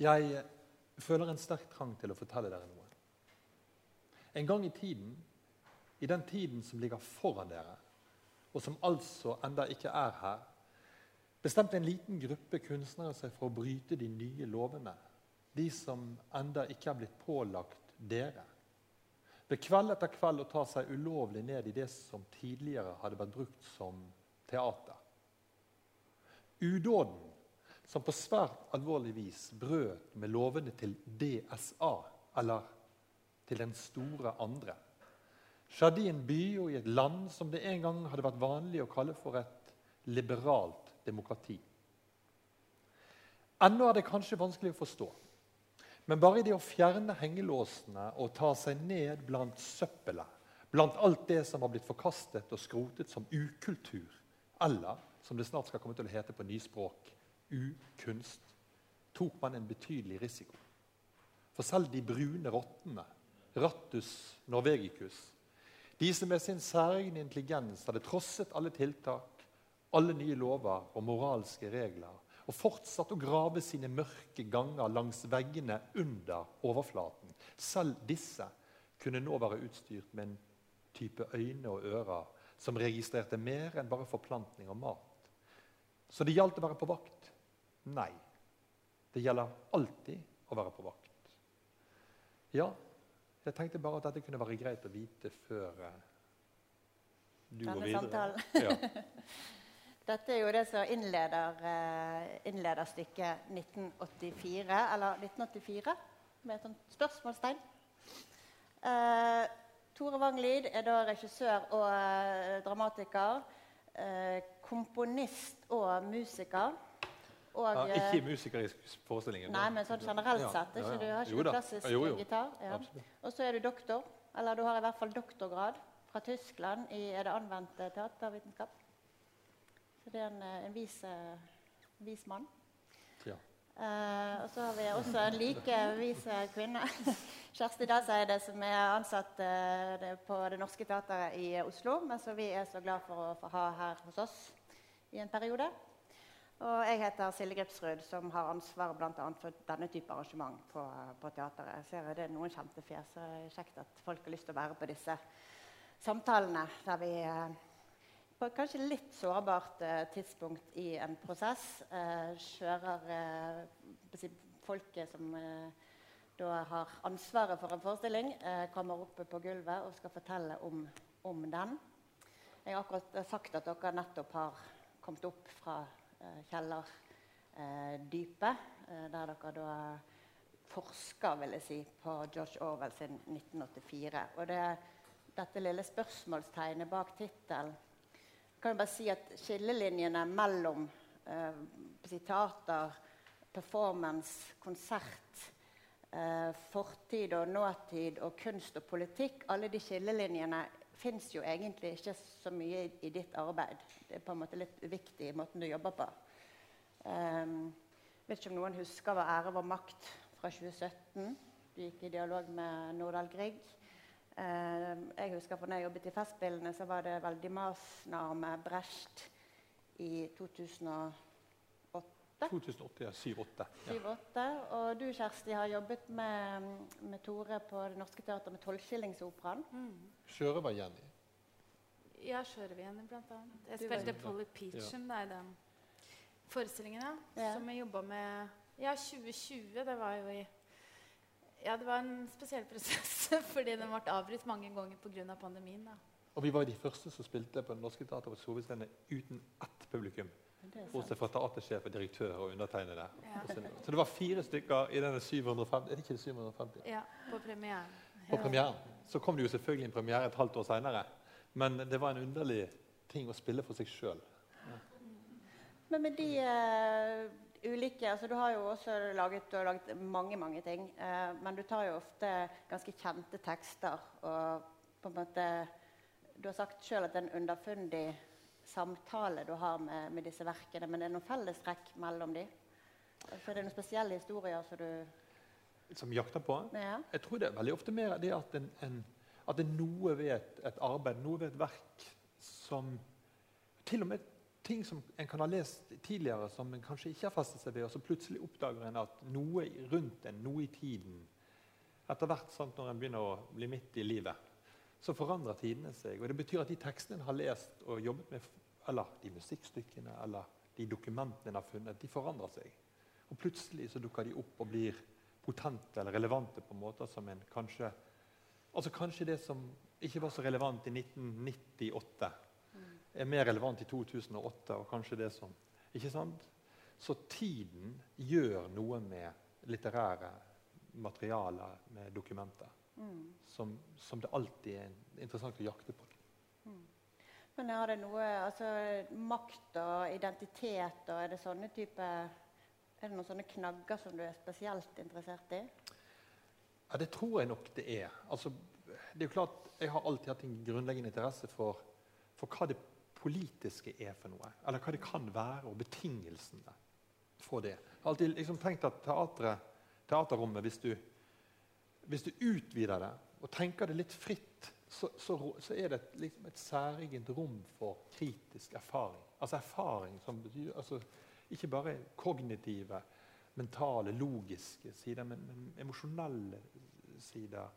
Jeg føler en sterk trang til å fortelle dere noe. En gang i tiden, i den tiden som ligger foran dere, og som altså enda ikke er her, bestemte en liten gruppe kunstnere seg for å bryte de nye lovene. De som enda ikke er blitt pålagt dere. Ved kveld etter kveld å ta seg ulovlig ned i det som tidligere hadde vært brukt som teater. Udåden som på svært alvorlig vis brøt med lovene til DSA, eller til den store andre, skjedde i en by og i et land som det en gang hadde vært vanlig å kalle for et liberalt demokrati. Ennå er det kanskje vanskelig å forstå, men bare i det å fjerne hengelåsene og ta seg ned blant søppelet, blant alt det som har blitt forkastet og skrotet som ukultur, eller, som det snart skal komme til å hete på nyspråk, ukunst, tok man en betydelig risiko. For selv de brune rottene, Rattus norvegicus, de som med sin særegne intelligens hadde trosset alle tiltak, alle nye lover og moralske regler, og fortsatt å grave sine mørke ganger langs veggene under overflaten, selv disse kunne nå være utstyrt med en type øyne og ører som registrerte mer enn bare forplantning og mat. Så det gjaldt å være på vakt. Nei. Det gjelder alltid å være på vakt. Ja, jeg tenkte bare at dette kunne være greit å vite før uh, du Denne går videre. samtalen. Ja. Dette er jo det som innleder, eh, innleder stykket 1984, eller 1984, med et sånt spørsmålstegn. Uh, Tore Wanglid er da regissør og uh, dramatiker. Uh, komponist og musiker. Og, Ja, eh, ikke musiker i forestillingen. Nei, men sånn generelt sett. Ikke, du har ikke klassisk Jo, jo. gitar. Ja. Og så er du doktor. Eller du har i hvert fall doktorgrad fra Tyskland i er det anvendt eh, teatervitenskap. Så det er en, eh, en vis, eh, vis mann. Ja. Uh, og så har vi også en like vis eh, kvinne. Kjersti Dalseide, som er ansatt uh, på Det Norske Teatret i eh, Oslo, men som vi er så glad for å få ha her hos oss i en periode. Og jeg heter Silje Gripsrud, som har ansvaret annet for denne type arrangement på, på teateret. Jeg ser det er noen kjente fjes, kjekt at folk har lyst til å være på disse samtalene der vi eh, på et kanskje litt sårbart eh, tidspunkt i en prosess eh, kjører eh, folket som da har ansvaret for en forestilling, kommer opp på gulvet og skal fortelle om, om den. Jeg har akkurat sagt at dere nettopp har kommet opp fra kjellerdypet, eh, der dere da forsker si, på George Orwell sin 1984. Og det, dette lille spørsmålstegnet bak tittelen kan bare si at skillelinjene mellom eh, sitater, performance, konsert, eh, fortid og nåtid og kunst og politikk Alle de skillelinjene fins jo egentlig ikke så mye i, i ditt arbeid. Det er på en måte litt uviktig i måten du jobber på. Um, vet ikke om noen husker hva 'Ære var makt' fra 2017. Du gikk i dialog med Nordahl Grieg. Um, jeg husker for når jeg jobbet i Festspillene, så var det veldig masende med Brecht i 2008. 2008, ja. 7-8. Ja. 7-8. Og du, Kjersti, har jobbet med, med Tore på Det Norske Teatret med Tolvskillingsoperaen. Kjøre var Jenny. Ja, Sjørøverjenny blant annet. Jeg Du spilte Polly Peachum ja. i den forestillingen, ja. Ja. Som jeg jobba med Ja, 2020, det var jo i Ja, det var en spesiell prosess, fordi den ble avbrutt mange ganger pga. pandemien. da. Og vi var de første som spilte på Det Norske Teatret på Sovescene uten ett publikum. Bortsett fra teatersjef og direktør og undertegnede. Ja. Så, det var fire stykker i denne 750 Er det ikke det 750? Ja, på premieren. På premieren. Så kom det jo selvfølgelig en premiere et halvt år seinere. Men det var en underlig ting å spille for seg sjøl. Men med de uh, ulike altså Du har jo også laget, du har laget mange mange ting. Uh, men du tar jo ofte ganske kjente tekster. Og på en måte Du har sagt sjøl at det er en underfundig samtale du har med, med disse verkene. Men det er noen fellestrekk mellom dem? Altså, det er noen spesielle historier som du Som jakter på. ja. Jeg tror det er veldig ofte mer det at, en, en, at det er noe ved et, et arbeid, noe ved et verk, som til og med, ting som en kan ha lest tidligere, som en kanskje ikke har festet seg ved, og så plutselig oppdager en at noe rundt en, noe i tiden Etter hvert sant, når en begynner å bli midt i livet, så forandrer tidene seg. og Det betyr at de tekstene en har lest og jobbet med, eller de musikkstykkene eller de dokumentene en har funnet, de forandrer seg. Og Plutselig så dukker de opp og blir potente eller relevante på måter som en kanskje Altså Kanskje det som ikke var så relevant i 1998, er mer relevant i 2008, og kanskje det som Ikke sant? Så tiden gjør noe med litterære materialer, med dokumenter, mm. som, som, det alltid er interessant å jakte på. Mm. Men er det noe altså, Makt og identitet og er det sånne type er det noen sånne knagger som du er spesielt interessert i? Ja, Det tror jeg nok det er. Altså, det er jo klart, Jeg har alltid hatt en grunnleggende interesse for, for, hva det politiske er for noe. Eller hva det kan være, og betingelsene for det. Jeg har alltid liksom tenkt at teatret, teaterrommet, hvis du, hvis du, utvider det og tenker det litt fritt, så, så, så er det et, liksom et særegent rom for kritisk erfaring. Altså erfaring som betyr altså, ikke bare kognitive, mentale, logiske sider, men, men emosjonelle sider.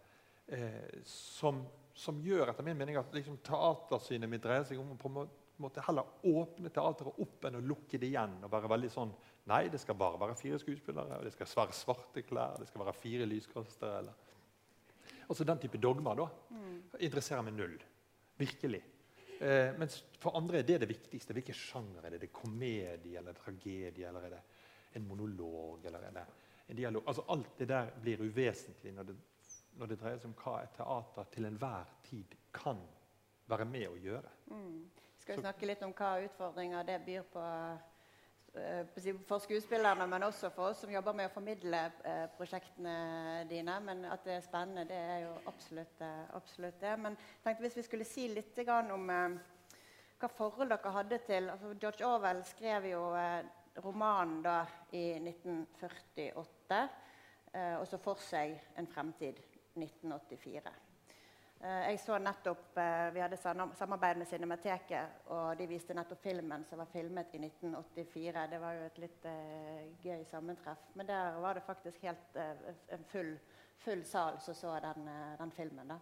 Eh, som, som, gjør etter min mening at liksom, teatersynet mitt dreier seg om å på en måte heller åpne teateret opp enn å lukke det igjen. og være veldig sånn, Nei, det skal bare være fire skuespillere, og det skal være svarte klær, det skal være fire lyskastere. Eller. Altså Den type dogmer da, mm. interesserer meg null. Virkelig. Eh, mens for andre er det det viktigste. Hvilken sjanger er det? Er det komedie eller tragedie? Eller er det en monolog? Eller er det en dialog? Altså Alt det der blir uvesentlig når det, når det dreier seg om hva et teater til enhver tid kan være med å gjøre. Mm. Skal vi snakke litt om hva utfordringer det byr på for skuespillerne, men også for oss som jobber med å formidle eh, prosjektene dine. Men at det er spennende, det er jo absolutt, eh, absolutt det. Men jeg tenkte hvis vi skulle si litt om hva forhold dere hadde til altså George Orwell skrev jo romanen da i 1948 og så for seg en fremtid 1984. Eh, jeg så nettopp, eh, Vi hadde samarbeid med Cinemateket, og de viste nettopp filmen som var filmet i 1984. Det var jo et litt uh, gøy sammentreff. Men der var det faktisk helt uh, en full, full, sal som så den, uh, den filmen. da.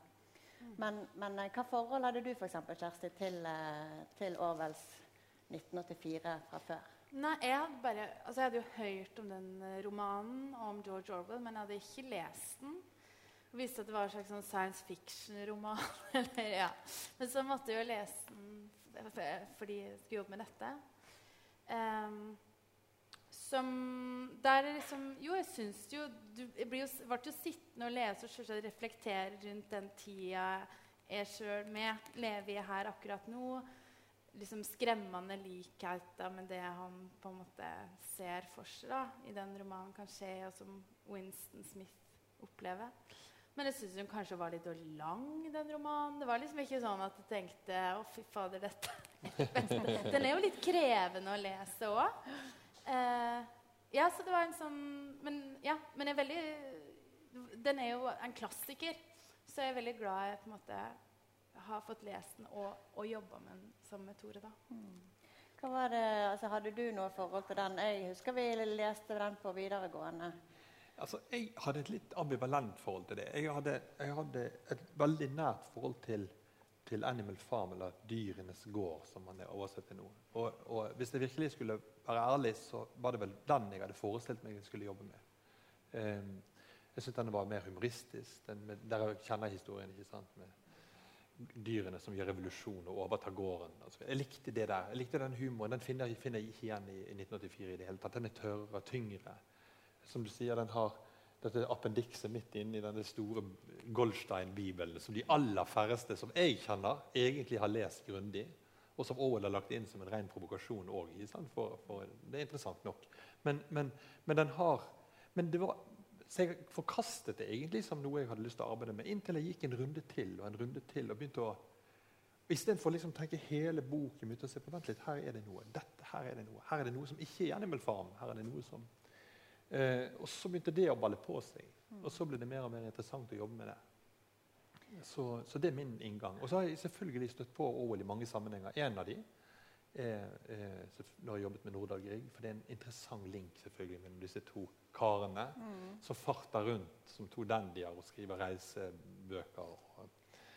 Mm. Men, men hva forhold hadde du for eksempel, Kjersti, til, til Orwells 1984 fra før? Nei, jeg hadde, bare, altså jeg hadde jo hørt om den romanen om George Orwell, men jeg hadde ikke lest den. Visste at det var en slags sånn science fiction-roman. ja. Men så måtte jeg jo lese den fordi jeg skulle jobbe med dette. Um, som der liksom Jo, jeg syns jo Du ble jo, sittende og lese og selvsagt reflektere rundt den tida jeg sjøl med lever i her akkurat nå. Liksom skremmende likheter med det han på en måte ser for seg da, i den romanen kan skje, og som Winston Smith opplever. Men jeg syns hun kanskje var litt lang, den romanen. Det var liksom ikke sånn at jeg tenkte Å, fy fader, dette Den er jo litt krevende å lese òg. Eh, ja, så det var en sånn Men ja, men jeg er veldig Den er jo en klassiker. Så jeg er veldig glad jeg på en måte har fått lest den og, og jobba med den sammen med Tore, da. Hva var det, altså Hadde du noe forhold til den? Jeg husker vi leste den på videregående. Altså, jeg hadde et litt ambivalent forhold til det. Jeg hadde, jeg hadde et veldig nært forhold til, til, Animal Farm, eller Dyrenes gård, som man er oversett til nå. Og, og, hvis jeg virkelig skulle være ærlig, så var det vel den jeg hadde forestilt meg jeg skulle jobbe med. Um, jeg syntes den var mer humoristisk. Den med, der kjenner jeg historien. ikke sant, med dyrene som gjør revolusjon og overtar gården. Altså, jeg likte det der. Jeg likte Den humoren. Den finner, finner jeg ikke igjen i, i 1984 i det hele tatt. Den er tørrere, tyngre som du sier, den har dette appendikset midt inni denne store Goldstein-bibelen, som de aller færreste som jeg kjenner, egentlig har lest grundig. Og som Orwell har lagt inn som en ren provokasjon òg. For, for, det er interessant nok. Men, men, men den har men det var, Så jeg forkastet det egentlig som noe jeg hadde lyst til å arbeide med, inntil jeg gikk en runde til og en runde til. og begynte å Istedenfor liksom å tenke hele boken begynte å se på vent litt, her er det noe. Dette, her er det noe. Her er det noe som ikke er Animal Farm. Her er det noe som Eh, og så begynte det å balle på seg. Mm. Og så ble det mer og mer interessant å jobbe med det. Så, så det er min inngang. Og så har jeg selvfølgelig støtt på OL i mange sammenhenger. En av de er, er, når jeg har jobbet med Nordahl Grieg. For det er en interessant link selvfølgelig mellom disse to karene som farter rundt som to dandyer og skriver reisebøker. Og,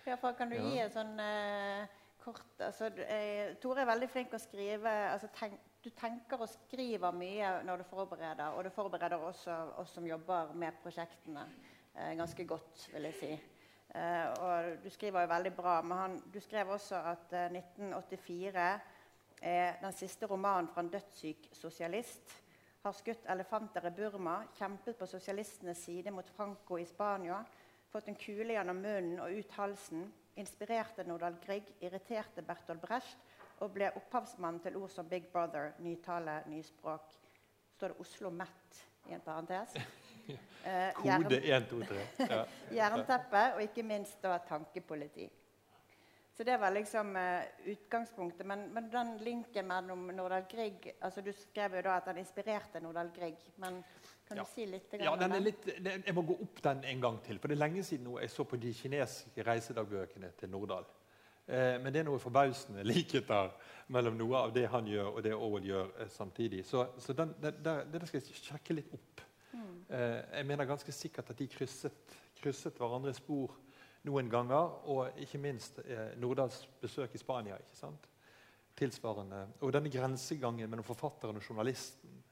Ja, for kan du Ja. gi et sånn eh, kort altså, eh, Tore er veldig flink å skrive altså, tenk, Du tenker og skriver mye når du forbereder, og du forbereder også oss som jobber med prosjektene eh, ganske godt, vil jeg si. Eh, og du skriver jo veldig bra, men han, du skrev også at eh, 1984 er den siste romanen fra en dødssyk sosialist. Har skutt elefanter i Burma, kjempet på sosialistenes side mot Franco i Spania, fått en kule gjennom munnen og ut halsen, inspirerte Nordahl Grieg, irriterte Bertolt Brecht og ble opphavsmann til ord som Big Brother, nytale, nyspråk. står det Oslo Met i en parentes. Eh, kode 1, 2, 3. Ja. Jernteppe og ikke minst da tankepoliti. Så det var liksom eh, utgangspunktet. Men, men den linken mellom Nordahl Grieg altså Du skrev jo da at han inspirerte Nordahl Grieg. Men kan Ja. du si litt? Ja, den er litt, Jeg må gå opp den en gang til. For det er lenge siden nå jeg så på de kinesiske reisedagbøkene til Nordahl. Eh, men det er noe forbausende likheter mellom noe av det han gjør, og det Orwell gjør eh, samtidig. Så, så den, der, det skal jeg sjekke litt opp. Eh, jeg mener ganske sikkert at de krysset, krysset hverandres spor noen ganger. Og ikke minst Nordahls besøk i Spania. ikke sant? Tilsvarende. Og denne grensegangen mellom forfatteren og journalisten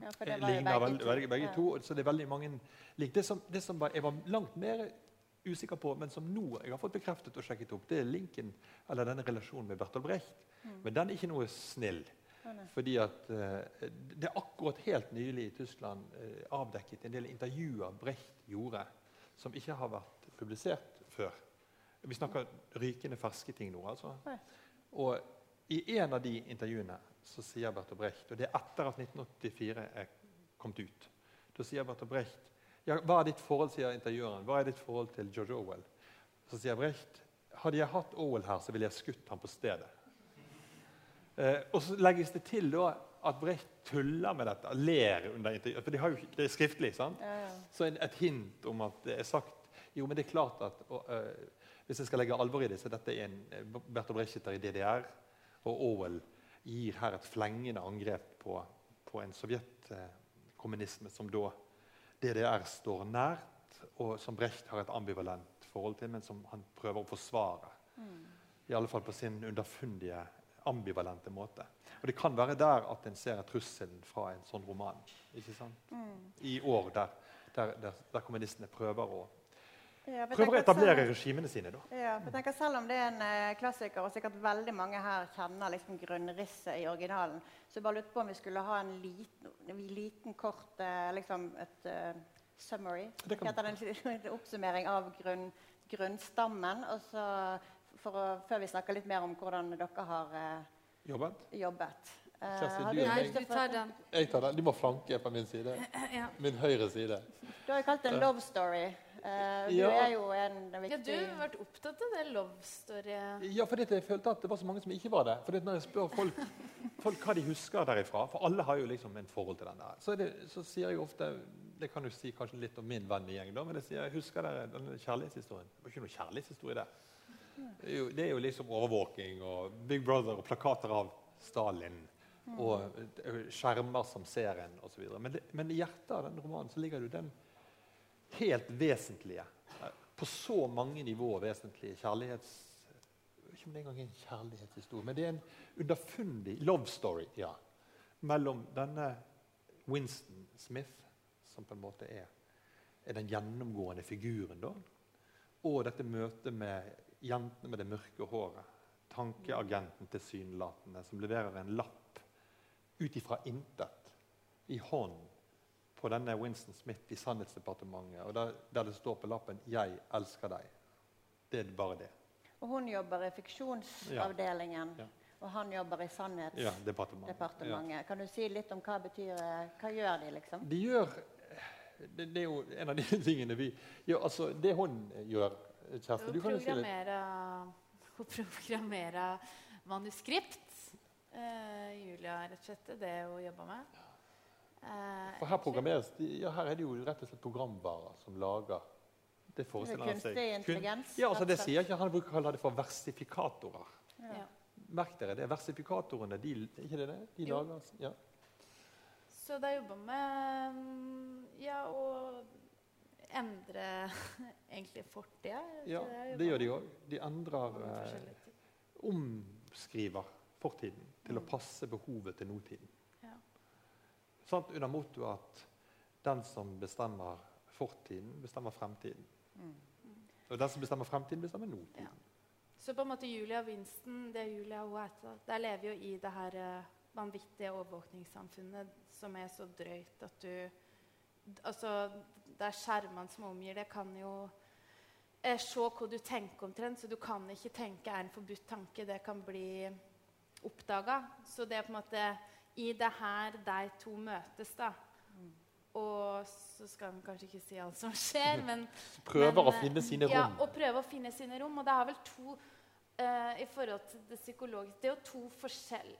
Ja, det ligner begge, begge Ja. to. Så det er veldig mange lik. Det som, det som var, jeg var langt mer usikker på, men som nå jeg har fått bekreftet og sjekket opp, det er linken, eller denne relasjonen med Bertolt Brecht. Men den er ikke noe snill. Fordi at eh, det er akkurat helt nylig i Tyskland eh, avdekket en del intervjuer Brecht gjorde, som ikke har vært publisert før. Vi snakker rykende ferske ting nå. altså. Og i en av de intervjuene så sier Bertolt Brecht, og det er etter at 1984 er kommet ut Da sier Bertolt Brecht ja, Hva er ditt forhold sier intervjueren, hva er ditt forhold til George Orwell? Så sier Brecht hadde jeg hatt Orwell her, så ville jeg skutt ham på stedet. Eh, og så legges det til da at Brecht tuller med dette, ler under intervjuet. For de har jo, det er skriftlig. sant? Ja, ja. Så en, et hint om at det er sagt Jo, men det er klart at og, øh, Hvis jeg skal legge alvor i det, så dette er en Bertha Bertolt Brecht i DDR, og Orwell gir her et flengende angrep på, på en sovjetkommunisme som da DDR står nært, og som Brecht har et ambivalent forhold til, men som han prøver å forsvare. I alle fall på sin underfundige, ambivalente måte. Og Det kan være der at en ser trusselen fra en sånn roman. ikke sant? I år der, der, der, der kommunistene prøver å, Ja, prøver å etablere selv- regimene sine. da. Ja, for jeg tenker Selv om det er en eh, klassiker, og sikkert veldig mange her kjenner liksom grunnrisset i originalen, så jeg bare lurte på om vi skulle ha en liten, en liten kort eh, liksom et uh, summary. Det kan- Heter det en, en oppsummering av grunn, grunnstammen. Og så for å, før vi snakker litt mer om hvordan dere har eh, Jobbet? jobbet. Eh, Kjersti, du Nei, du tar den. Jeg tar den. Du må flanke på min side. Ja. Min høyre side. Du har jo kalt det en love story. Eh, du Ja. er jo en viktig ja, du har vært opptatt av det love story. Ja, fordi jeg følte at det var så mange som ikke var det. Fordi når jeg spør folk, folk hva de husker derifra For alle har jo liksom en forhold til den der. Så, er det, så sier jeg ofte Det kan jo si kanskje litt om min vennegjeng, da, men jeg sier jeg husker dere den kjærlighetshistorien. Det var ikke noe kjærlighetshistorie der. Det er jo, det er jo liksom overvåking og Big Brother og plakater av Stalin. Og eh, skjermer som ser en osv. Men, det- men i hjertet av den romanen så ligger jo den helt vesentlige, på så mange nivåer vesentlige kjærlighets... Ikke om det engang er en kjærlighetshistorie, men det er en underfundig love story ja, mellom denne Winston Smith, som på en måte er, er den gjennomgående figuren, da, og dette møtet med jentene med det mørke håret. Tankeagenten tilsynelatende, som leverer en lapp ut ifra intet i hånden på denne Winston Smith i Sannhetsdepartementet, og der, der det står på lappen 'Jeg elsker deg'. Det er bare det. Og hun jobber i fiksjonsavdelingen, Ja. og han jobber i sannhetsdepartementet. Ja, Kan du si litt om hva betyr eh, Hva gjør de, liksom? Ja. De gjør det, det er jo en av de tingene vi gjør. Altså, det hun gjør, Kjersti du kan jo si litt. programmere, å manuskript. Uh, Julia, rett og slett. Det hun jobber med. Eh, For her programmeres de, ja, her er det jo rett og slett programvarer som lager det forestiller han seg. Kunstig intelligens, Ja, altså det sier ikke Han bruker å kalle det for versifikatorer. ja. merk dere det. Versifikatorene, de, ikke det det? De Jo. lager, ja. Så da jobba med mm, ja, å endre egentlig fortida. ja, det, det gjør de jobber òg. De endrer eh. Omskriver fortiden til å Mm. passe behovet til nåtiden. Sant? Under mottoet at den som bestemmer fortiden, bestemmer fremtiden. Mm. Og den som bestemmer fremtiden, bestemmer nåtiden. Ja. Så på en måte Julia Winston, det Julia hun heter, der lever jo i det her eh, vanvittige overvåkningssamfunnet som er så drøyt at du Altså, det er skjermene som omgir det, kan jo eh, se hva du tenker omtrent, så du kan ikke tenke er en forbudt tanke. Det kan bli oppdaga. Så det er på en måte i det her de to møtes, da. Og så skal vi kanskje ikke si alt som skjer, men Prøver men, å eh, finne sine rom. Ja, og prøve å finne sine rom. Og det er vel to Uh, i forhold til det psykologiske Det er jo to,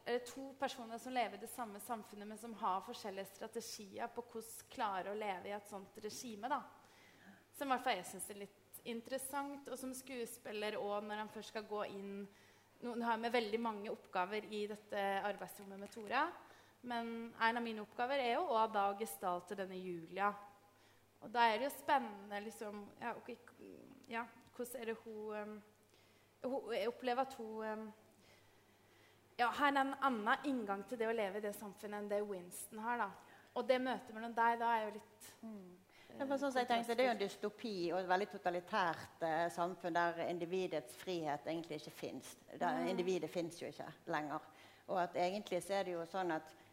eller to personer som lever i det samme samfunnet, men som har forskjellige strategier på hvordan klare å leve i et sånt regime. da. Som i hvert fall jeg syns er litt interessant. Og som skuespiller òg, når han først skal gå inn Nå nå har med veldig mange oppgaver i dette arbeidsrommet med Tora. Men en av mine oppgaver er jo også da å gestalte denne Julia. Og da er det jo spennende liksom Ja, okay, ja hvordan er det hun, hun Jeg opplever at hun ja, er en annen inngang til det å leve i det samfunnet enn det Winston har. da. Og det møtet mellom deg da er jo litt mm. for sånn jeg tenkte, Det er jo en dystopi og et veldig totalitært eh, samfunn der individets frihet egentlig ikke fins. Individet fins jo ikke lenger. Og at egentlig så er det jo sånn at eh,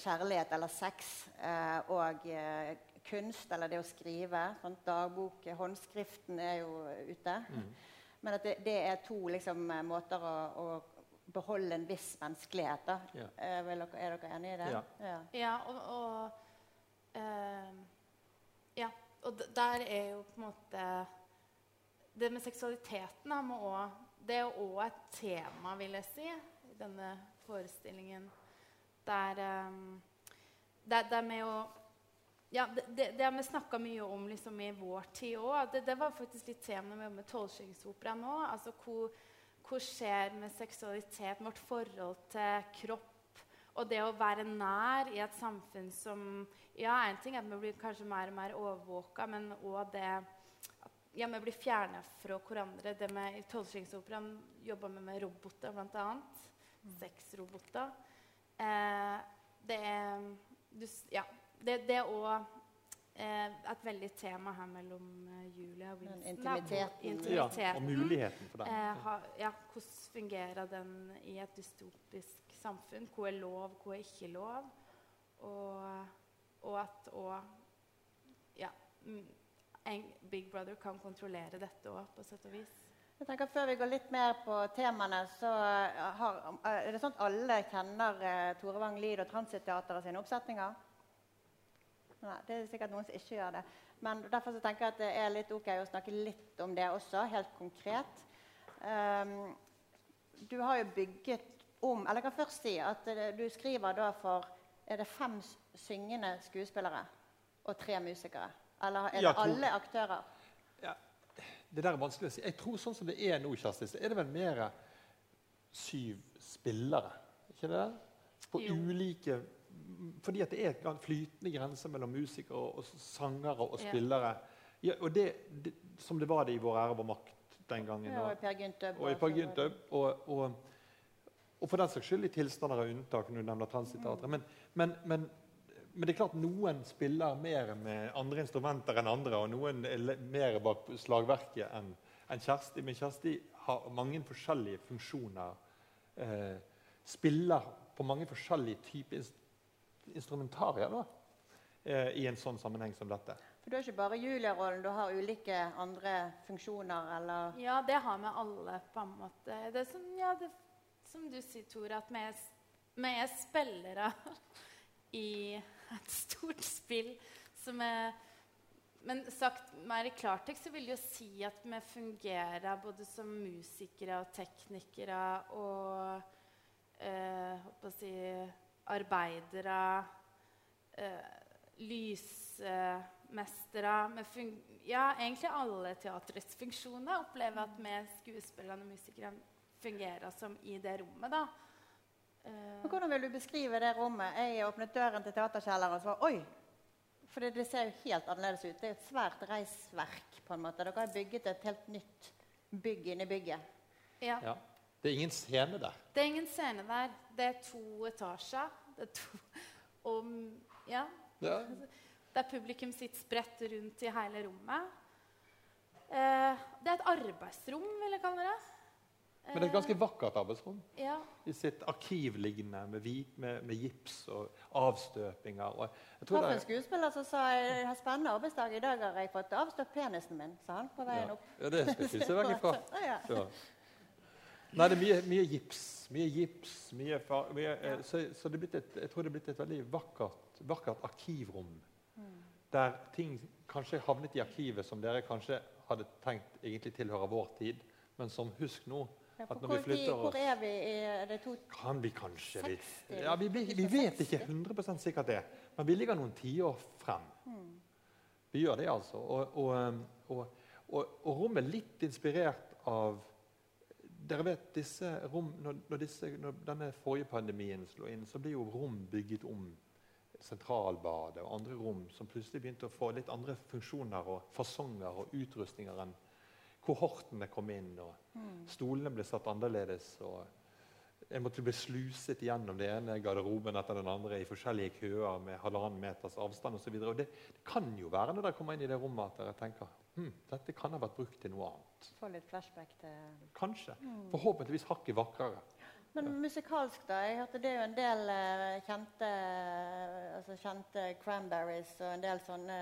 kjærlighet eller sex eh, og eh, kunst eller det å skrive sånn, Dagbok, håndskriften er jo ute. Men at det, det er to liksom, eh, måter å, å beholde en viss menneskelighet. da. Ja. Eh, dere, er dere enig i det? Ja. ja. Ja, og, og uh, Ja, og der er jo på en måte Det med seksualiteten da, må også, det er jo òg et tema, vil jeg si, i denne forestillingen. Der, eh, det der med å ja, det, det, det har vi snakka mye om liksom, i vår tid òg. Det, det var faktisk litt tema når vi jobber med Tolvskillingsopera nå. Altså, hvor, hvor skjer med seksualitet, vårt forhold til kropp og det å være nær i et samfunn som Ja, én ting er at vi blir kanskje mer og mer overvåka, men òg det at ja, vi blir fjerna fra hverandre. Det med, I Tolvskillingsoperaen jobba vi med roboter, bl.a. Sexroboter. Eh, det er du, Ja. Det, det er òg eh, et veldig tema her mellom eh, Julia og Winston. Intimiteten. intimiteten. Ja, og muligheten for det. Eh, ha, ja, hvordan fungerer den i et dystopisk samfunn? Hva er lov, hva er ikke lov? Og, og at òg ja, mm, Big Brother kan kontrollere dette òg, på sett og vis. Jeg tenker Før vi går litt mer på temaene, så eh, har, er det sånn at alle kjenner eh, Tore Wang Lid og Transitteatret sine oppsetninger? Nei, det er sikkert noen som ikke gjør det. Men derfor så tenker jeg at det er litt ok å snakke litt om det også, helt konkret. Um, du har jo bygget om Eller jeg kan først si at eh, du skriver da for er det fem syngende skuespillere og tre musikere? Eller er det Ja, alle aktører? Det der er vanskelig å si. Jeg tror sånn som det er nå, Kjersti, så er det vel mer syv spillere. Ikke det? På Jo. ulike Fordi at det er en flytende grense mellom musikere og sangere og spillere. Ja, og det, det, som det var det i Vår ære, vår makt den gangen. Ja, og- i Per Gyntøb. og i Per Gyntøb. Og, og, og for den saks skyld i tilstander av unntak. du nevner Transitteatret. Men, men, men, men det er klart noen spiller mer med andre instrumenter enn andre, og noen er mer bak slagverket enn en Kjersti. Men Kjersti har mange forskjellige funksjoner. Eh, spiller på mange forskjellige typer inst instrumentarier da, eh, i en sånn sammenheng som dette. For Du har ikke bare Julia-rollen, du har ulike andre funksjoner eller Ja, det har vi alle, på en måte. Det er som, ja, det, som du sier, Tor, at vi er, vi er spillere i et stort spill som er Men sagt mer i klartekst så vil det jo si at vi fungerer både som musikere og teknikere og eh, håper å si arbeidere eh, Lysmestere Ja, egentlig alle teatrets funksjoner opplever at vi skuespillerne og musikerne fungerer som i det rommet. da. Men hvordan vil du beskrive det rommet? Jeg åpnet døren til teaterkjelleren og så var Oi! For det, det ser jo helt annerledes ut. Det er et svært reisverk. på en måte. Dere har bygget et helt nytt bygg inni bygget. ja. Ja. Det er ingen scene der. Det er ingen scene der. Det er to etasjer. Det er to og, ja, Ja. Der publikum sitter spredt rundt i hele rommet. Eh, det er et arbeidsrom, vil jeg kalle det. Men det er et ganske vakkert arbeidsrom. Eh, ja. I sitt arkivliggende med, med, med gips og avstøpinger. Og jeg tror det en skuespiller som sa jeg har spennende arbeidsdag. I dag har jeg fått avstøpt penisen min, sa han på veien ja. opp. ja, det skal ikke se vekk ifra. Ja. Nei, det er mye, mye gips. Mye gips, mye, far, mye ja. så, så et, jeg tror det er blitt et veldig vakkert, vakkert arkivrom. Der ting kanskje havnet i arkivet som dere kanskje hadde tenkt egentlig tilhører vår tid. Men som husk nå Ja, at når hvor, vi flytter hvor er vi? Er det to Kan vi kanskje vi, ja, vi, vi, vi vet ikke 100 sikkert det, men vi ligger noen tiår frem. Vi gjør det, altså. Og, og, um, og, og, rommet litt inspirert av dere vet, disse rom, når, når, disse, når denne forrige pandemien slo inn, så ble jo rom bygget om. Sentralbadet og andre rom som plutselig begynte å få litt andre funksjoner og fasonger og utrustninger enn kohortene kom inn. og Stolene ble satt annerledes. og Jeg måtte bli sluset gjennom det ene garderoben etter den andre i forskjellige køer med halvannen meters avstand osv. Det, det kan jo være når dere kommer inn i det rommet at dere tenker hm, dette kan ha vært brukt til noe annet. Få litt flashback til Kanskje. Forhåpentligvis hakket vakrere. Men musikalsk, da? Jeg hørte det er jo en del eh, kjente altså kjente Cranberries og en del sånne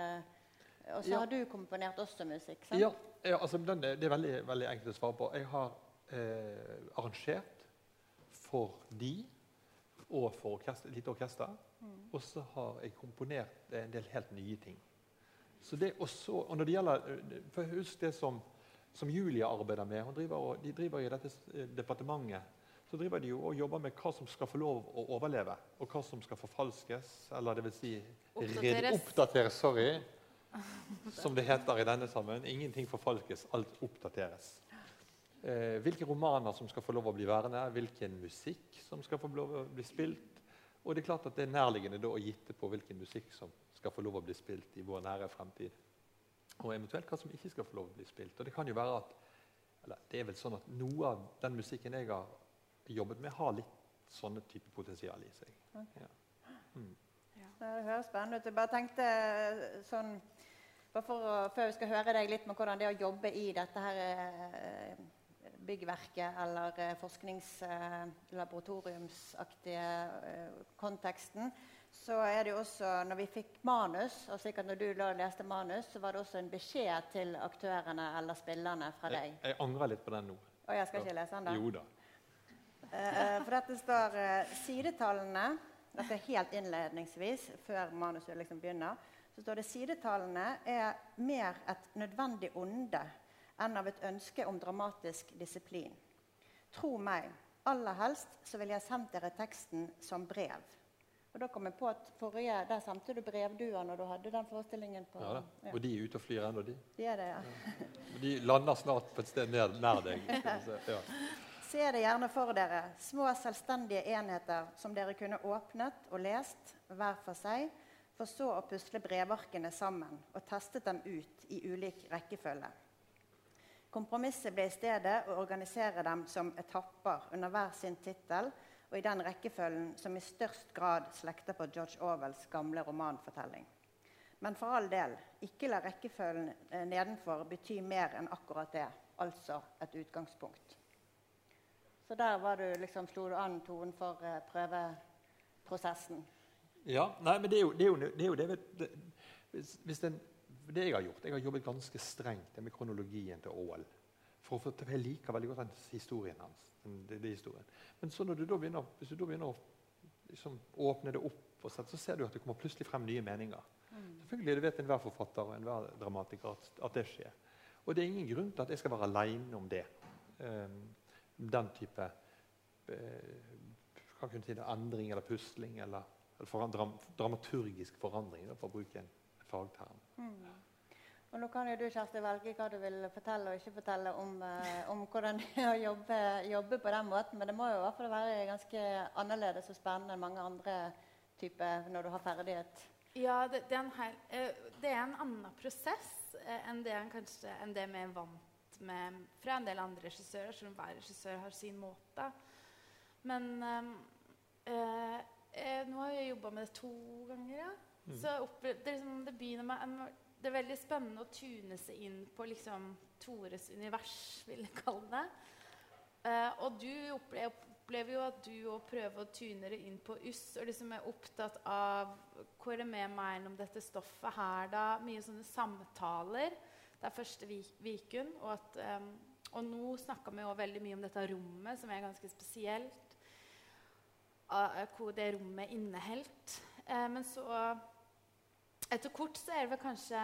Og så Ja. har du komponert også musikk, sant? Ja, ja altså, den, er- det er veldig, veldig enkelt å svare på. Jeg har eh, arrangert for de og for orkester, et lite orkester. Og så har jeg komponert en del helt nye ting. Så det også, og når det gjelder, eh, for Husk det som, som Julia arbeider med. Hun driver, og, de driver i dette eh, departementet så driver de jo og jobber med hva som skal få lov å overleve, og hva som skal forfalskes. Eller det vil si Oppdateres. oppdateres. Sorry. Som det heter i denne sammen. Ingenting forfalkes, alt oppdateres. Eh, hvilke romaner som skal få lov å bli værende, hvilken musikk som skal få lov å bli spilt. Og det er klart at det er nærliggende da å gitte på hvilken musikk som skal få lov å bli spilt i vår nære fremtid. Og eventuelt hva som ikke skal få lov å bli spilt. Og det kan jo være at eller det er vel sånn at Noe av den musikken jeg har jobbet med, har litt sånne type potensial i seg. Ja. Ja, Det høres spennende ut. Jeg bare tenkte eh, sånn bare for Før vi skal høre deg litt med hvordan det er å jobbe i dette her eh, byggverket eller eh, forskningslaboratoriumsaktige konteksten, så er det jo også Når vi fikk manus, og sikkert når du leste manus, så var det også en beskjed til aktørene eller spillerne fra deg. jeg angrer litt på den nå. Og jeg skal ikke lese den, da? Jo da. For dette står sidetallene Dette er helt innledningsvis, før manuset liksom begynner. Så står det sidetallene er mer et nødvendig onde enn av et ønske om dramatisk disiplin. Tro meg, aller helst så ville jeg sendt dere teksten som brev. Og da kom jeg på at forrige, Der sendte du brevdua når du hadde den forestillingen. på... Ja. Ja, Og de er ute og flyr ennå, de. de er det, ja. De lander snart på et sted nær, nær deg. Se. Det gjerne for dere, små selvstendige enheter som dere kunne åpnet og lest hver for seg, for så å pusle brevarkene sammen og testet dem ut i ulik rekkefølge. Kompromisset ble i stedet å organisere dem som etapper under hver sin tittel og i den rekkefølgen som i størst grad slekter på George Orwells gamle romanfortelling. Men for all del, ikke la rekkefølgen nedenfor bety mer enn akkurat det, altså et utgangspunkt. Så der var du liksom, slo du an tonen for uh, prøveprosessen. Ja, nei, men det er jo det, er jo, det, er jo det, det hvis, den, det jeg har gjort Jeg har jobbet ganske strengt med kronologien til Aall. For, til- jeg liker veldig godt den historien hans. Den, den, den historien. Men så når du da begynner, hvis du da begynner å liksom, åpne det opp, og sett, så ser du at det kommer plutselig frem nye meninger. Selvfølgelig det vet enhver forfatter og enhver dramatiker at, at det skjer. Og det er ingen grunn til at jeg skal være aleine om det. Um, den type eh, hva kunne si det, endring eller pusling eller, eller foran, dram, dramaturgisk forandring, da, for å bruke en fagterm. Og nå kan jo du Kjersti, velge hva du vil fortelle og ikke fortelle om, eh, om hvordan det er å jobbe, jobbe, på den måten. Men det må jo i hvert fall være ganske annerledes og spennende enn mange andre typer når du har ferdighet. Ja, det, det, er, en eh, det er en annen prosess eh, enn det, kanskje, enn det vi er vant med fra en del andre regissører, selv om hver regissør har sin måte. Men eh, eh, nå har jeg jobba med det to ganger, ja. Mm. Så det, liksom, det begynner med en det er veldig spennende å tune seg inn på liksom, Tores univers, vil jeg kalle det. Uh, og du opplever, opplever, jo at du òg prøver å tune det inn på us, og liksom er opptatt av hva er det med meg om dette stoffet her, da? Mye sånne samtaler. Det er første Vikun. Og, at, um, og nå snakker vi òg veldig mye om dette rommet, som er ganske spesielt. Uh, hvor det rommet inneholdt. Uh, men så etter kort så er det vel kanskje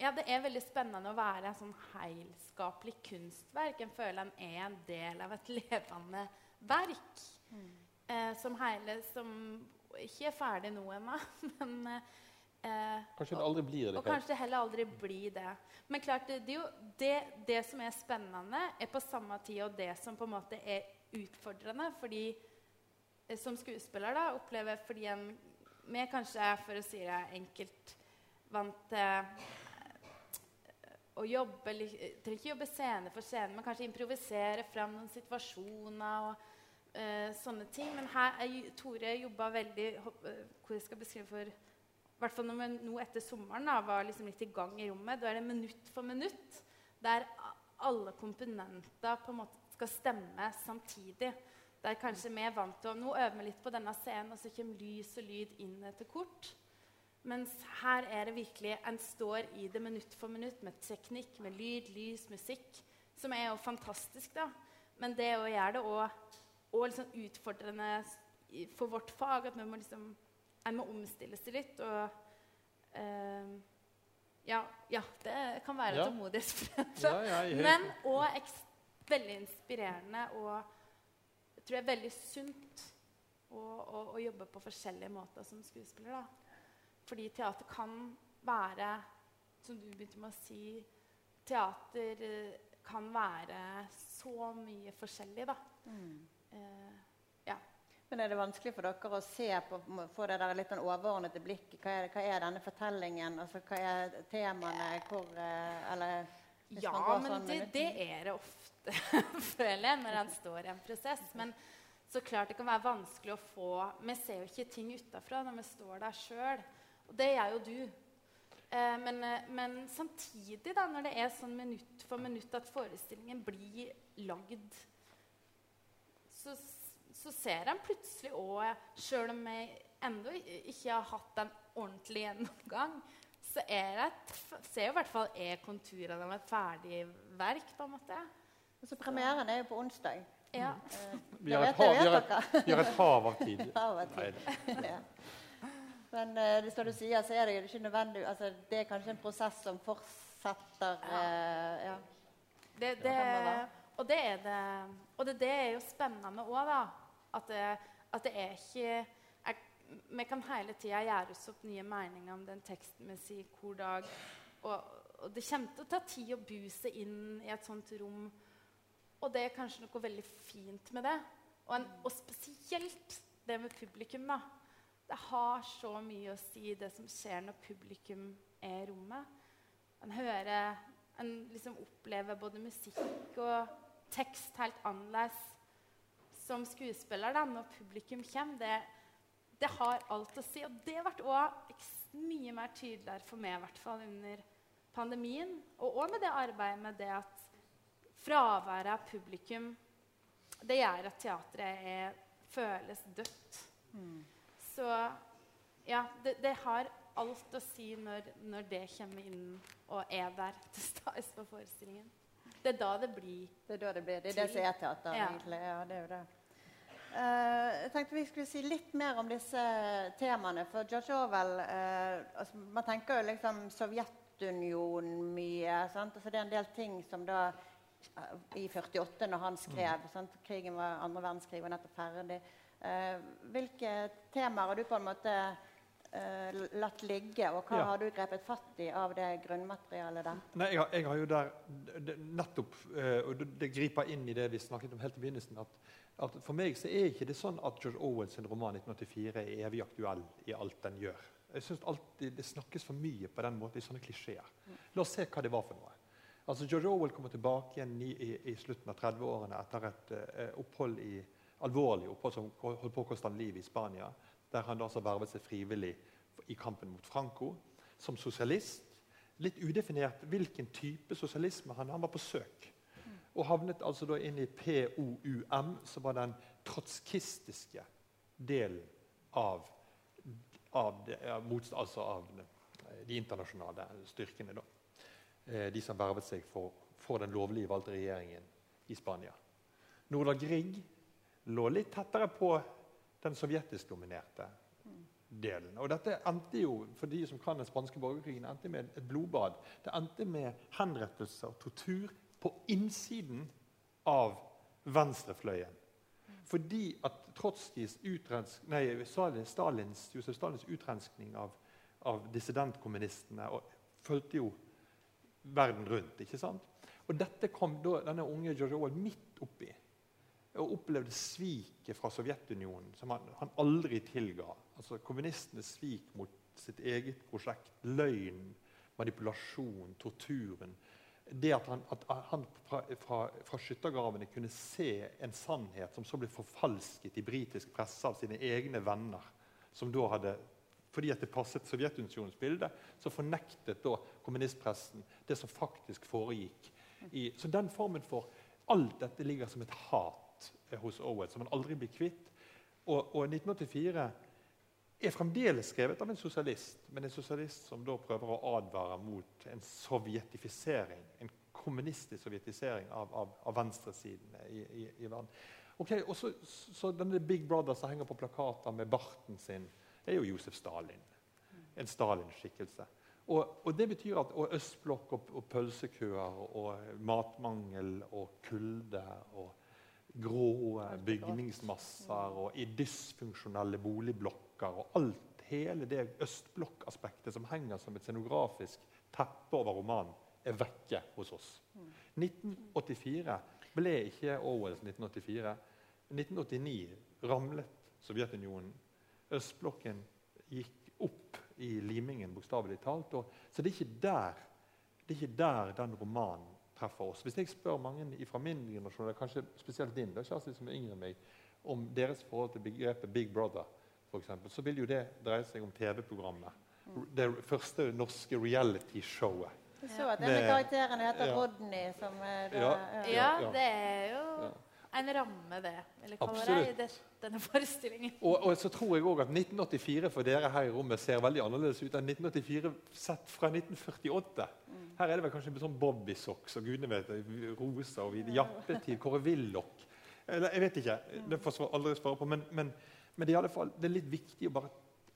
ja, Det er veldig spennende å være en sånn heilskapelig kunstverk. En føler en er en del av et levende verk. Mm. Eh, som hele Som ikke er ferdig nå ennå, men eh, Kanskje det aldri blir det. Og kanskje det heller aldri blir det. Men klart, det, det, det, det som er spennende, er på samme tid og det som på en måte er utfordrende. fordi eh, som skuespiller da, opplever fordi en vi kanskje, for å si det enkelt, vant til eh, å jobbe Trenger ikke jobbe scene for scene, men kanskje improvisere fram noen situasjoner og uh, sånne ting. Men her er Tore jobba veldig Hvor jeg skal beskrive for hvert fall når vi nå etter sommeren da, var liksom litt i gang i rommet. Da er det minutt for minutt der alle komponenter på en måte skal stemme samtidig. Der kanskje vi er vant til å Nå øver vi litt på denne scenen, og så kommer lys og lyd inn etter kort. Mens her er det virkelig En står i det minutt for minutt med teknikk, med lyd, lys, musikk. Som er jo fantastisk, da. Men det å gjøre det òg liksom utfordrende for vårt fag at vi må liksom En må omstille seg litt. Og uh, ja, ja, det kan være ja. tålmodighetsprøvende. Ja, ja, Men òg veldig inspirerende. og jeg tror er veldig sunt å, å, å, jobbe på forskjellige måter som skuespiller. Da. Fordi teater kan være, som du begynte med å si Teater eh, kan være så mye forskjellig, da. Mm. Eh. Men er det vanskelig for dere å se på få det der litt overordnede blikket? Hva er, hva er, denne fortellingen? Altså, hva er temaene? Hvor, eh, eller, ja, men sånn det, det, er det ofte føler jeg, når han står i en prosess. Men så klart det kan være vanskelig å få Vi ser jo ikke ting utafra når vi står der sjøl. Og det gjør jo du. Eh, men, eh, men, samtidig, da, når det er sånn minutt for minutt at forestillingen blir lagd, så, så ser en plutselig òg, sjøl om jeg ennå ikke har hatt en ordentlig gjennomgang, så er et, ser jo i hvert fall er konturene av et ferdig verk. på en måte. Og Så premieren er jo på onsdag. Ja. vi, har et hav, vi, har vi har et hav av tid. hav av tid. ja. Men uh, som du sier, så er det ikke nødvendig altså, Det er kanskje en prosess som fortsetter uh, ja. Det, det, og, det er det, og det, det er jo spennende òg, da. At det, at det er ikke er, Vi kan hele tida gjøre oss opp nye meninger om den teksten vi sier hver dag. Og, og det kommer til å ta tid å bu seg inn i et sånt rom og det er kanskje noe veldig fint med det. Og, en, og spesielt det med publikum. da. Det har så mye å si, det som skjer når publikum er i rommet. En hører En liksom opplever både musikk og tekst helt annerledes som skuespiller da, når publikum kommer. Det, det har alt å si. Og det ble òg mye mer tydeligere for meg i hvert fall under pandemien. Og òg med det arbeidet med det at Fraværet av publikum det gjør at teatret er, føles dødt. Mm. Så ja, det, det, har alt å si når, når, det kommer inn og er der til stede på forestillingen. Det er da det blir Det er da det blir. Det er det som er teater, ja. egentlig. Ja, det er jo det. Uh, jeg tenkte vi skulle si litt mer om disse temaene. For George Orwell uh, altså, Man tenker jo liksom Sovjetunionen mye. Sant? Altså, det er en del ting som da i 48, når han skrev. Mm. Krigen var, andre verdenskrig var nettopp ferdig. Eh, hvilke temaer har du på en måte eh, latt ligge, og hva Ja. har du grepet fatt i av det grunnmaterialet der? Nei, jeg, har, jeg har jo der det- nettopp eh, Og det, det griper inn i det vi snakket om helt i begynnelsen. At, at For meg så er ikke det sånn at George Orwells roman 1984 er evig aktuell i alt den gjør. Jeg synes alltid Det snakkes for mye på den måten i sånne klisjeer. La oss se hva det var for noe. Altså George Orwell kommer tilbake igjen i, i, i slutten av 30-årene etter et uh, opphold i, alvorlig opphold som holdt på å koste ham livet i Spania. Der han da altså vervet seg frivillig i kampen mot Franco som sosialist. Litt udefinert hvilken type sosialisme han Han var på søk. Og havnet altså da inn i POUM, som var den trotskistiske delen av, av, det, altså av de, de internasjonale styrkene. da. Eh, De som vervet seg for, for den lovlige valgte regjeringen i Spania. Nordahl Grieg lå litt tettere på den sovjetisk-dominerte delen. Og dette endte jo, for de som kan den spanske borgerkrigen, endte med et blodbad. Det endte med henrettelser og tortur på innsiden av venstrefløyen. Fordi at Trotskijs Stalins, Josef Stalins utrenskning av, av dissidentkommunistene fulgte jo verden rundt. ikke sant? Og dette kom da denne unge George Orwell midt oppi. Og opplevde sviket fra Sovjetunionen, som han, han aldri tilga. Altså Kommunistenes svik mot sitt eget prosjekt. Løgn, manipulasjon, torturen. Det at han, at han fra, fra, fra skyttergravene kunne se en sannhet som så ble forfalsket i britisk presse av sine egne venner. som da hadde fordi at det passet Sovjetunionens bilde, så fornektet da kommunistpressen det som faktisk foregikk. I, så den formen for Alt dette ligger som et hat hos Owen, som han aldri blir kvitt. Og, og 1984 er fremdeles skrevet av en sosialist, men en sosialist som da prøver å advare mot en sovjetifisering, en kommunistisk sovjetisering av, av, av venstresiden i, i, i verden. Okay, og så, så denne Big Brother som henger på plakater med barten sin, er jo Josef Stalin. En Stalin-skikkelse. Og, og, det betyr at og østblokk og, og pølsekøer og matmangel og kulde og grå bygningsmasser og i dysfunksjonelle boligblokker og alt hele det østblokkaspektet som henger som et scenografisk teppe over romanen, er vekke hos oss. 1984 ble ikke Orwells 1984. 1989 ramlet Sovjetunionen. Østblokken gikk opp i limingen, bokstavelig talt. Og, så det er, der, det er ikke der den romanen treffer oss. Hvis jeg spør mange fra min generasjon, eller kanskje spesielt din, da, Kjersti, som er yngre enn meg, om deres forhold til begrepet Big Brother, for eksempel, så vil jo det dreie seg om TV-programmet. Det første norske reality-showet. Jeg så at denne karakteren heter ja. Rodney. Som er da, Ja. ja. Ja, ja. det er jo en ramme, det. Eller kaller det, denne forestillingen. Og, og så tror jeg også at 1984 for dere her i rommet ser veldig annerledes ut enn 1984 sett fra 1948. Her er det vel kanskje sånn bobbysocks og gudene vet rosa og jappetid, Kåre Willoch Eller jeg vet ikke. Det får jeg aldri svare på. Men, men, men det, er i alle fall, det er litt viktig å bare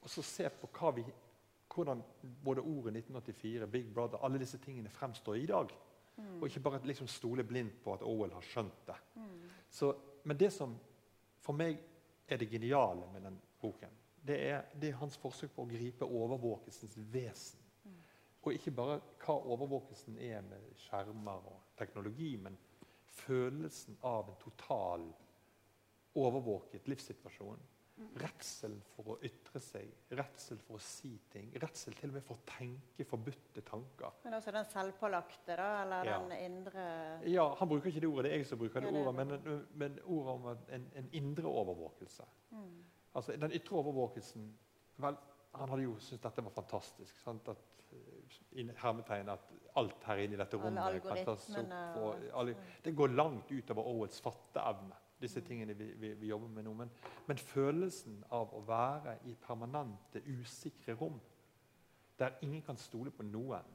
se på hva vi, hvordan både ordet 1984, Big Brother, alle disse tingene fremstår i dag. Og ikke bare liksom stole blindt på at Orwell har skjønt det. Så, men det som for meg er det geniale med den boken, det er, det er hans forsøk på å gripe overvåkelsens vesen. Og ikke bare hva overvåkelsen er med skjermer og teknologi, men følelsen av en total overvåket livssituasjon. Redselen for å ytre seg, redsel for å si ting, redsel til og med for å tenke forbudte tanker. Men også den selvpålagte, da? Eller Ja. den indre Ja, Han bruker ikke det ordet, det er jeg som bruker det Ja, det ordet, men, men ordet om en, en indre overvåkelse. Mm. Altså, Den ytre overvåkelsen vel, Han hadde jo syntes dette var fantastisk. Sant? At, hermetegn at alt her inne i dette rommet opp. og- alle, det går langt utover Orwells fatteevne, disse tingene vi, vi, vi jobber med nå. Men, men følelsen av å være i permanente, usikre rom, der ingen kan stole på noen,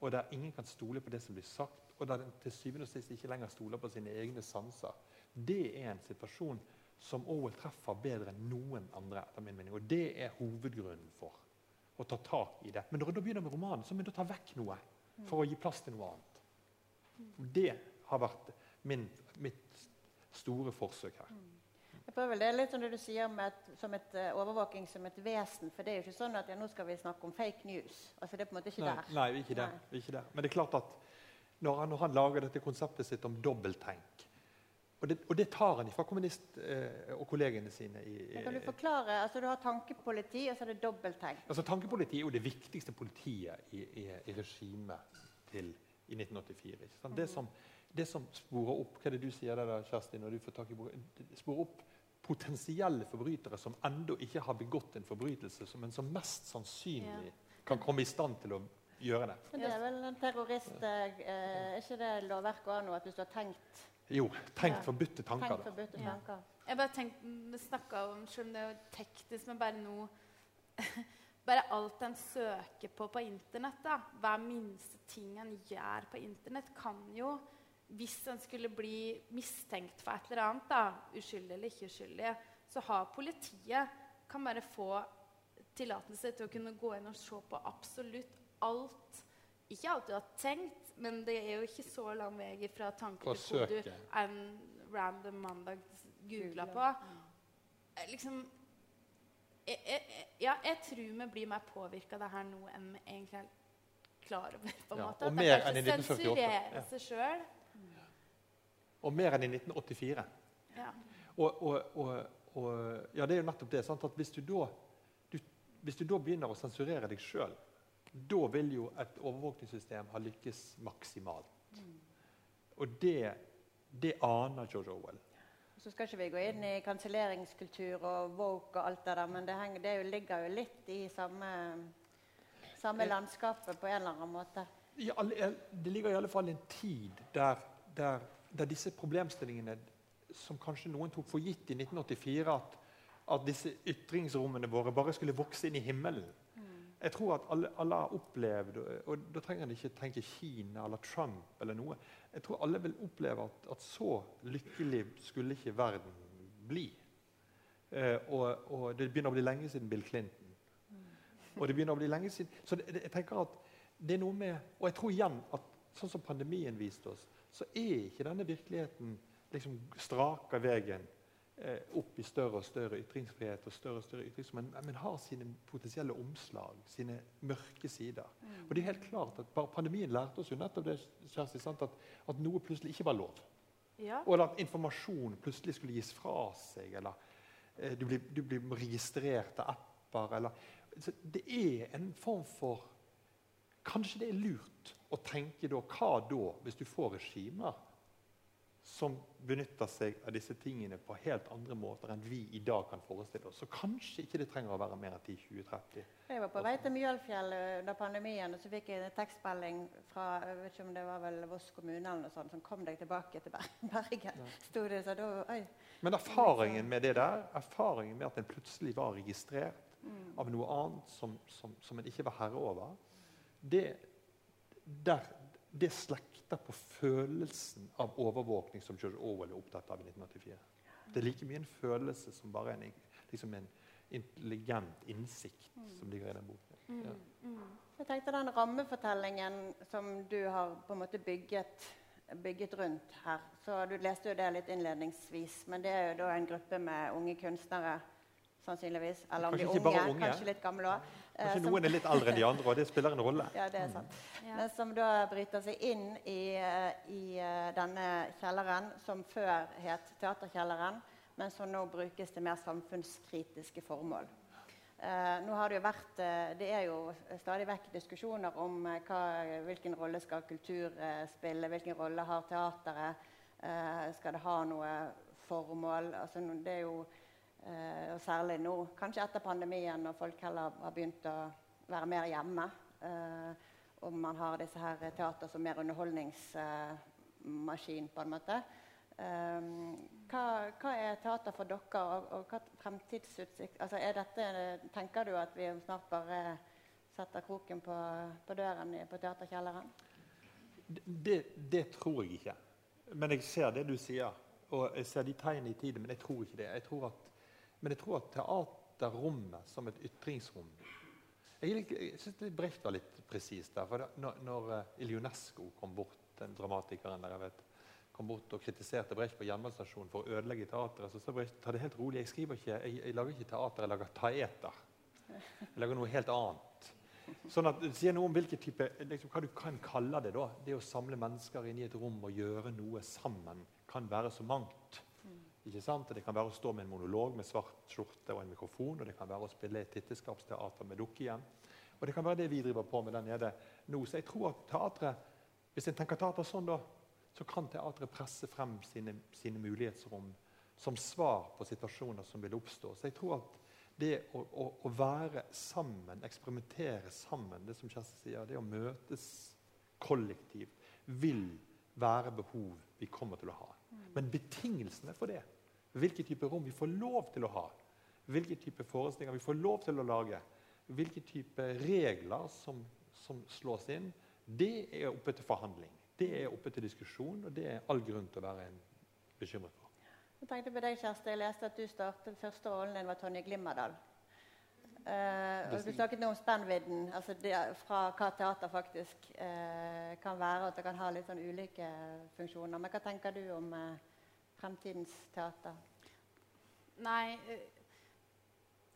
og der ingen kan stole på det som blir sagt, og der en til syvende og sist ikke lenger stoler på sine egne sanser, det er en situasjon som Orwell treffer bedre enn noen andre. etter min mening, Og det er hovedgrunnen for å ta tak i det. Men når da begynner med romanen, så må en ta vekk noe for å gi plass til noe annet. Og Det har vært min, mitt store forsøk her. Jeg prøver det er litt som det du sier om et, som et uh, overvåking som et vesen. For det er jo ikke sånn at ja, nå skal vi snakke om fake news. Altså Det er på en måte ikke nei, der. Nei, ikke der. Nei. ikke der. Men det er klart at når han, når han lager dette konseptet sitt om dobbelttenk Og det, og det tar han fra kommunist eh, og kollegene sine. I, Men kan du forklare? Altså Du har tankepoliti, og så er det dobbelttenk. altså Tankepoliti er jo det viktigste politiet i, i, i regimet til i 1984. Ikke sant? Det, som, det som sporer opp Hva er det du sier der, da, Kjersti, når du får tak i? Sporer opp potensielle forbrytere som ennå ikke har begått en forbrytelse, men som mest sannsynlig kan komme i stand til å gjøre det. Men det er vel en terrorist eh, Er ikke det lovverket òg nå, at hvis du har tenkt, Jo, tenk Ja. forbudte tanker. Tenk forbudte tanker. Ja. Jeg bare tenkte, snakka om selv om det er teknisk, men bare noe Bare alt en søker på på Internett, da, hver minste ting en gjør på Internett, kan jo Hvis en skulle bli mistenkt for et eller annet, da, uskyldig eller ikke uskyldig, så har politiet kan bare få tillatelse til å kunne gå inn og se på absolutt alt. Ikke alt du har tenkt, men det er jo ikke så lang vei fra tanke Fra til hvor du søket. en random mandag googla på. Liksom jeg, jeg, ja, jeg tror vi blir mer påvirka av det her nå enn vi egentlig er klar over. på en Ja, måte. og mer enn i 1948, sensurerer ja. sjøl. Og mer enn i 1984. Ja. Og, og, og, og ja, det er jo nettopp det. Sant? At hvis du da, du, hvis du da begynner å sensurere deg sjøl, da vil jo et overvåkningssystem ha lykkes maksimalt. Og det, det aner George Orwell. Så skal ikke vi gå inn i kanselleringskultur og woke og alt det der, men det, henger, det jo, ligger jo litt i samme, samme landskapet på en eller annen måte. Alle, det ligger i alle fall en tid der, der, der disse problemstillingene som kanskje noen tok for gitt i 1984, at, at disse ytringsrommene våre bare skulle vokse inn i himmelen. Jeg tror at alle, alle har opplevd, og da trenger en ikke tenke Kina eller Trump eller noe. Jeg tror alle vil oppleve at, at så lykkelig skulle ikke verden bli. Eh, og, og det begynner å bli lenge siden Bill Clinton. Og det begynner å bli lenge siden Så det, det, jeg tenker at det er noe med Og jeg tror igjen at sånn som pandemien viste oss, så er ikke denne virkeligheten liksom straka veien opp i større og større ytringsfrihet og større og større ytrings, men, men har sine potensielle omslag, sine mørke sider. Og det er helt klart at Pandemien lærte oss jo nettopp det, Kjersti, sant? At, at noe plutselig ikke var lov. Ja. Og at informasjon plutselig skulle gis fra seg. Eller eh, du, blir, du blir registrert av apper. Eller, så det er en form for Kanskje det er lurt å tenke da, hva da, hvis du får regimer som benytter seg av disse tingene på helt andre måter enn vi i dag kan forestille oss. Så kanskje ikke det trenger å være mer enn 10-20-30. Jeg var på vei til Mjølfjell eh, under pandemien, og så fikk jeg en tekstmelding fra jeg vet ikke om det var vel Voss kommune eller noe sånt, som kom deg tilbake til Bergen. Stod det, så da, oi. Men erfaringen med det der, erfaringen med at en plutselig var registrert av noe annet som, som, som en ikke var herre over, det, der, det slekter på følelsen av overvåkning som George Orwell er opptatt av i 1984. Det er like mye en følelse som bare en, liksom en intelligent innsikt som ligger i den boken. Ja. Jeg tenkte den rammefortellingen som du har på en måte bygget, bygget rundt her. Så Du leste jo det litt innledningsvis, men det er jo da en gruppe med unge kunstnere. Sannsynligvis. Eller om de Kanskje unge, unge. kanskje litt gamle òg. Kanskje noen er litt eldre enn de andre, og det spiller en rolle. Ja, det er sant. Ja. Men som da bryter seg inn i, eh, i eh, denne kjelleren, som før het Teaterkjelleren, men som nå brukes til mer samfunnskritiske formål. Eh, nå har Det jo vært, eh, det er jo stadig vekk diskusjoner om eh, hva, hvilken rolle skal kultur eh, spille, hvilken rolle har teateret, eh, skal det ha noe formål? Altså, det er jo, eh, og Særlig nå, kanskje etter pandemien, når folk heller har begynt å være mer hjemme. Eh, og man har disse her teater som mer underholdningsmaskin, på en måte. Eh, hva, hva er teater for dere, og, og hva fremtidsutsikt altså dette, Tenker du at vi snart bare setter kroken på, på døren på Teaterkjelleren? Det, det tror jeg ikke. Men jeg ser det du sier, og jeg ser de tegnene i tiden, men jeg tror ikke det. Jeg tror at, men jeg tror at teaterrommet som et ytringsrom Jeg, jeg syns Brecht var litt presis der. for da, Når, når eh, Ilionesco kom bort, den dramatikeren der, jeg vet, kom bort og kritiserte Brecht på jernbanestasjonen for å ødelegge teateret. Så sa Brecht ta det helt rolig, jeg, skriver ikke, jeg, jeg lager ikke teater, jeg lager taeter. Jeg lager noe helt annet. Sånn at, det sier noe om hvilken type, liksom, hva du kan kalle det. da. Det å samle mennesker inn i et rom og gjøre noe sammen kan være så mangt. Ikke sant? Det kan være å stå med en monolog med svart skjorte og en mikrofon. Og det kan være å spille et titteskapsteater med dukke igjen. Og det kan være det vi driver på med der nede nå. Så jeg tror at teatret, hvis en tenker teater sånn, da, så kan teatret presse frem sine, sine mulighetsrom som svar på situasjoner som vil oppstå. Så jeg tror at det å, å, å, være sammen, eksperimentere sammen, det som Kjersti sier, det å møtes kollektivt, vil være behov vi kommer til å ha. Men betingelsene for det, hvilke type rom vi får lov til å ha, hvilke type forestillinger vi får lov til å lage, hvilke type regler som, som slås inn, det er oppe til forhandling. Det er oppe til diskusjon, og det er all grunn til å være bekymret for. Jeg tenkte på deg, Kjersti. Jeg leste at du startet første rollen din var Tonje Glimmerdal. Uh, og du snakket nå om spennvidden altså det, fra hva teater faktisk uh, kan være. At det kan ha litt sånn ulike funksjoner. Men hva tenker du om uh, fremtidens teater? Nei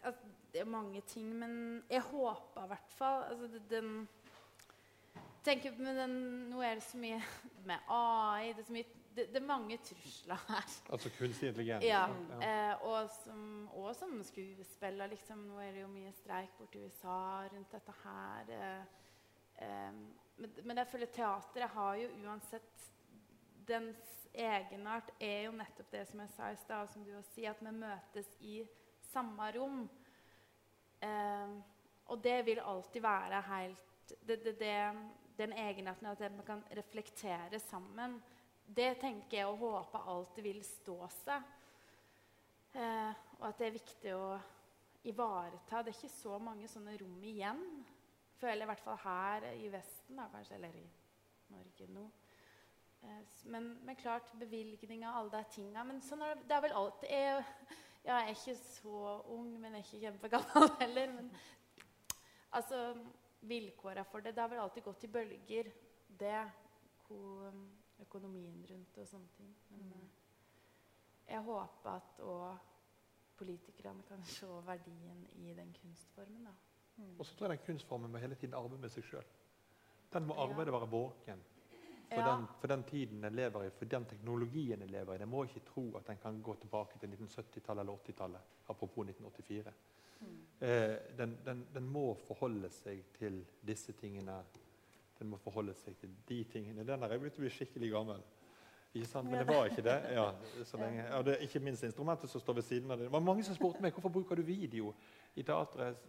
altså, Det er mange ting, men jeg håper i hvert fall altså, den, tenker på den, Nå er det så mye med AI det er så mye det, det, er mange trusler her. Altså kunstig intelligens? Ja. ja. Eh, og, som, og, som, skuespiller. Liksom, nå er det jo mye streik borti USA rundt dette her. Eh, eh, men, men, jeg føler teateret har jo uansett Dens egenart er jo nettopp det som jeg sa i stad, som du sier, at vi møtes i samme rom. Eh, og det vil alltid være helt det, det, Den egenarten at vi kan reflektere sammen det tenker jeg og håper alltid vil stå seg. Eh, og at det er viktig å ivareta. Det er ikke så mange sånne rom igjen. Føler jeg i hvert fall her i Vesten, da, kanskje, eller i Norge nå. Eh, men, men, klart, bevilgninger, alle de tinga. Men sånn er det, det er vel alt. jeg, ja, jeg er ikke så ung, men jeg er ikke kjempegammel heller. Men altså, vilkåra for det Det har vel alltid gått i bølger. Det hvor økonomien rundt og sånne ting. Men mm. Eh, jeg håper at òg politikerne kan se verdien i den kunstformen. da. Mm. Og så tror jeg den kunstformen må hele tiden arbeide med seg sjøl. Den må arbeide ja. være våken. For, ja. den, for, den, tiden den lever i, for den teknologien den lever i. Den må ikke tro at den kan gå tilbake til 1970-tallet eller 80-tallet. Apropos 1984. Mm. Eh, den, den, den, må forholde seg til disse tingene den må forholde seg til de tingene. Den der er begynt å bli skikkelig gammel. Men det var ikke det. Ja, så lenge. Ja, det er ikke minst instrumentet som står ved siden av det. Det var mange som spurte meg hvorfor bruker du video i teatret.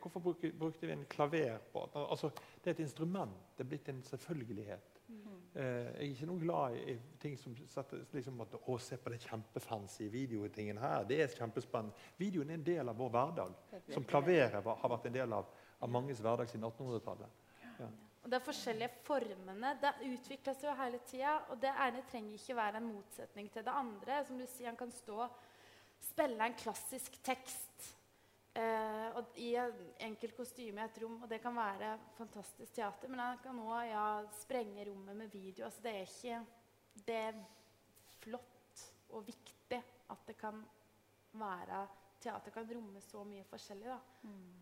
Hvorfor brukte vi en klaver på altså, Det er et instrument. Det er blitt en selvfølgelighet. Eh, jeg er ikke noe glad i ting som liksom at, å, se på det kjempefancy videotingen her. Det er kjempespennende. Videoen er en del av vår hverdag, som klaveret har vært en del av, av manges hverdag siden 1800-tallet. Ja. Og De forskjellige formene det utvikles jo hele tida. Og det ene trenger ikke være en motsetning til det andre. Som du sier, Han kan stå spille en klassisk tekst eh, og i en enkel kostyme i et rom, og det kan være fantastisk teater. Men jeg kan òg ja, sprenge rommet med video. Altså, det er ikke Det er flott og viktig at det kan være Teater kan romme så mye forskjellig. da. Mm.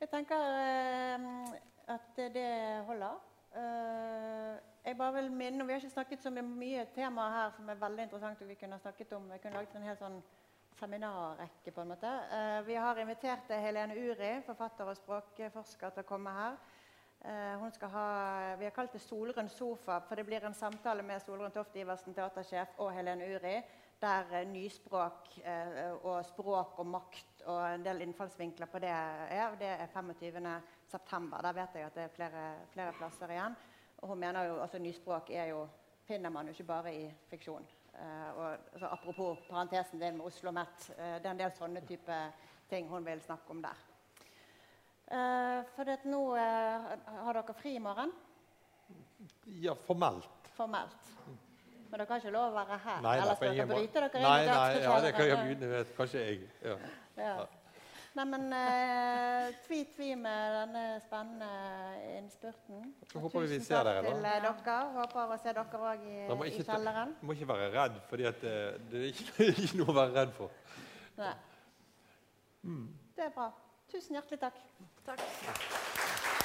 Jeg tenker eh, at det holder. Uh, jeg bare vil minne, Vi har ikke snakket så mye temaer her som er veldig interessant. og Vi kunne snakket om, Jeg kunne laget en hel sånn seminarrekke. på en måte. Uh, vi har invitert Helene Uri, forfatter og språkforsker, til å komme her. Skal ha, Vi har kalt det Solrund sofa, for det blir en samtale med Solrund Toft Iversen, teatersjef, og Helene Uri, der nyspråk og språk og makt og en del innfallsvinkler på det er. Det er 25 september. Der vet jeg at det er flere, flere plasser igjen. Og hun mener jo altså Nyspråk er jo, finner man jo ikke bare i fiksjon. Uh, og, altså, apropos parentesen din med Oslo Met. Uh, det er en del sånne type ting hun vil snakke om der. Uh, for det, nå har dere fri i morgen? Ja, formelt. Formelt. Men dere har ikke lov å være her? Nei, Ellers dere bryte dere nei, nei, ja, det kan jeg begynne med. Kanskje jeg. Ja. ja. Neimen, eh, tvi tvi med denne spennende innspurten. Så håper vi vi ser dere, da. til eh, dere. Håper å se dere òg i, må i kjelleren. Du må ikke være redd, for det, det er ikke, ikke noe å være redd for. Nei. Det er bra. Tusen hjertelig takk. Takk.